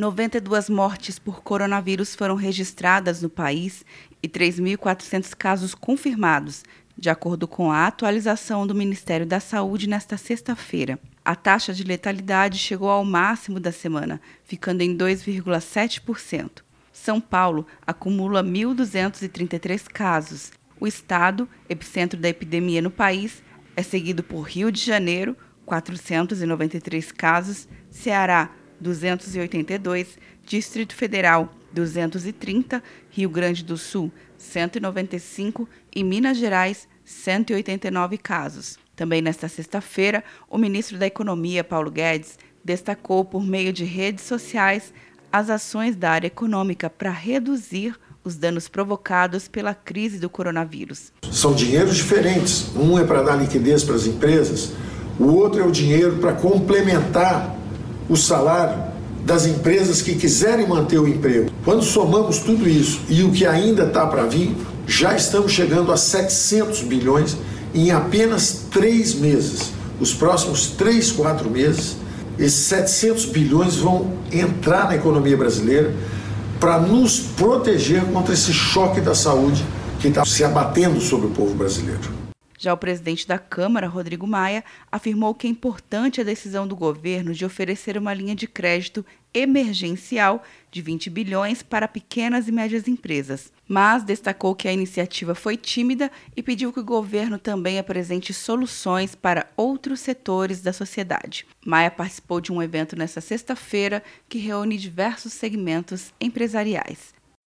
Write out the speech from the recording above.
92 mortes por coronavírus foram registradas no país e 3.400 casos confirmados, de acordo com a atualização do Ministério da Saúde nesta sexta-feira. A taxa de letalidade chegou ao máximo da semana, ficando em 2,7%. São Paulo acumula 1.233 casos. O estado, epicentro da epidemia no país, é seguido por Rio de Janeiro, 493 casos, Ceará, 282, Distrito Federal, 230, Rio Grande do Sul, 195 e Minas Gerais, 189 casos. Também nesta sexta-feira, o ministro da Economia, Paulo Guedes, destacou por meio de redes sociais as ações da área econômica para reduzir os danos provocados pela crise do coronavírus. São dinheiros diferentes. Um é para dar liquidez para as empresas, o outro é o dinheiro para complementar o salário das empresas que quiserem manter o emprego. Quando somamos tudo isso e o que ainda está para vir, já estamos chegando a 700 bilhões em apenas três meses. Os próximos três, quatro meses, esses 700 bilhões vão entrar na economia brasileira para nos proteger contra esse choque da saúde que está se abatendo sobre o povo brasileiro. Já o presidente da Câmara, Rodrigo Maia, afirmou que é importante a decisão do governo de oferecer uma linha de crédito emergencial de 20 bilhões para pequenas e médias empresas, mas destacou que a iniciativa foi tímida e pediu que o governo também apresente soluções para outros setores da sociedade. Maia participou de um evento nesta sexta-feira que reúne diversos segmentos empresariais.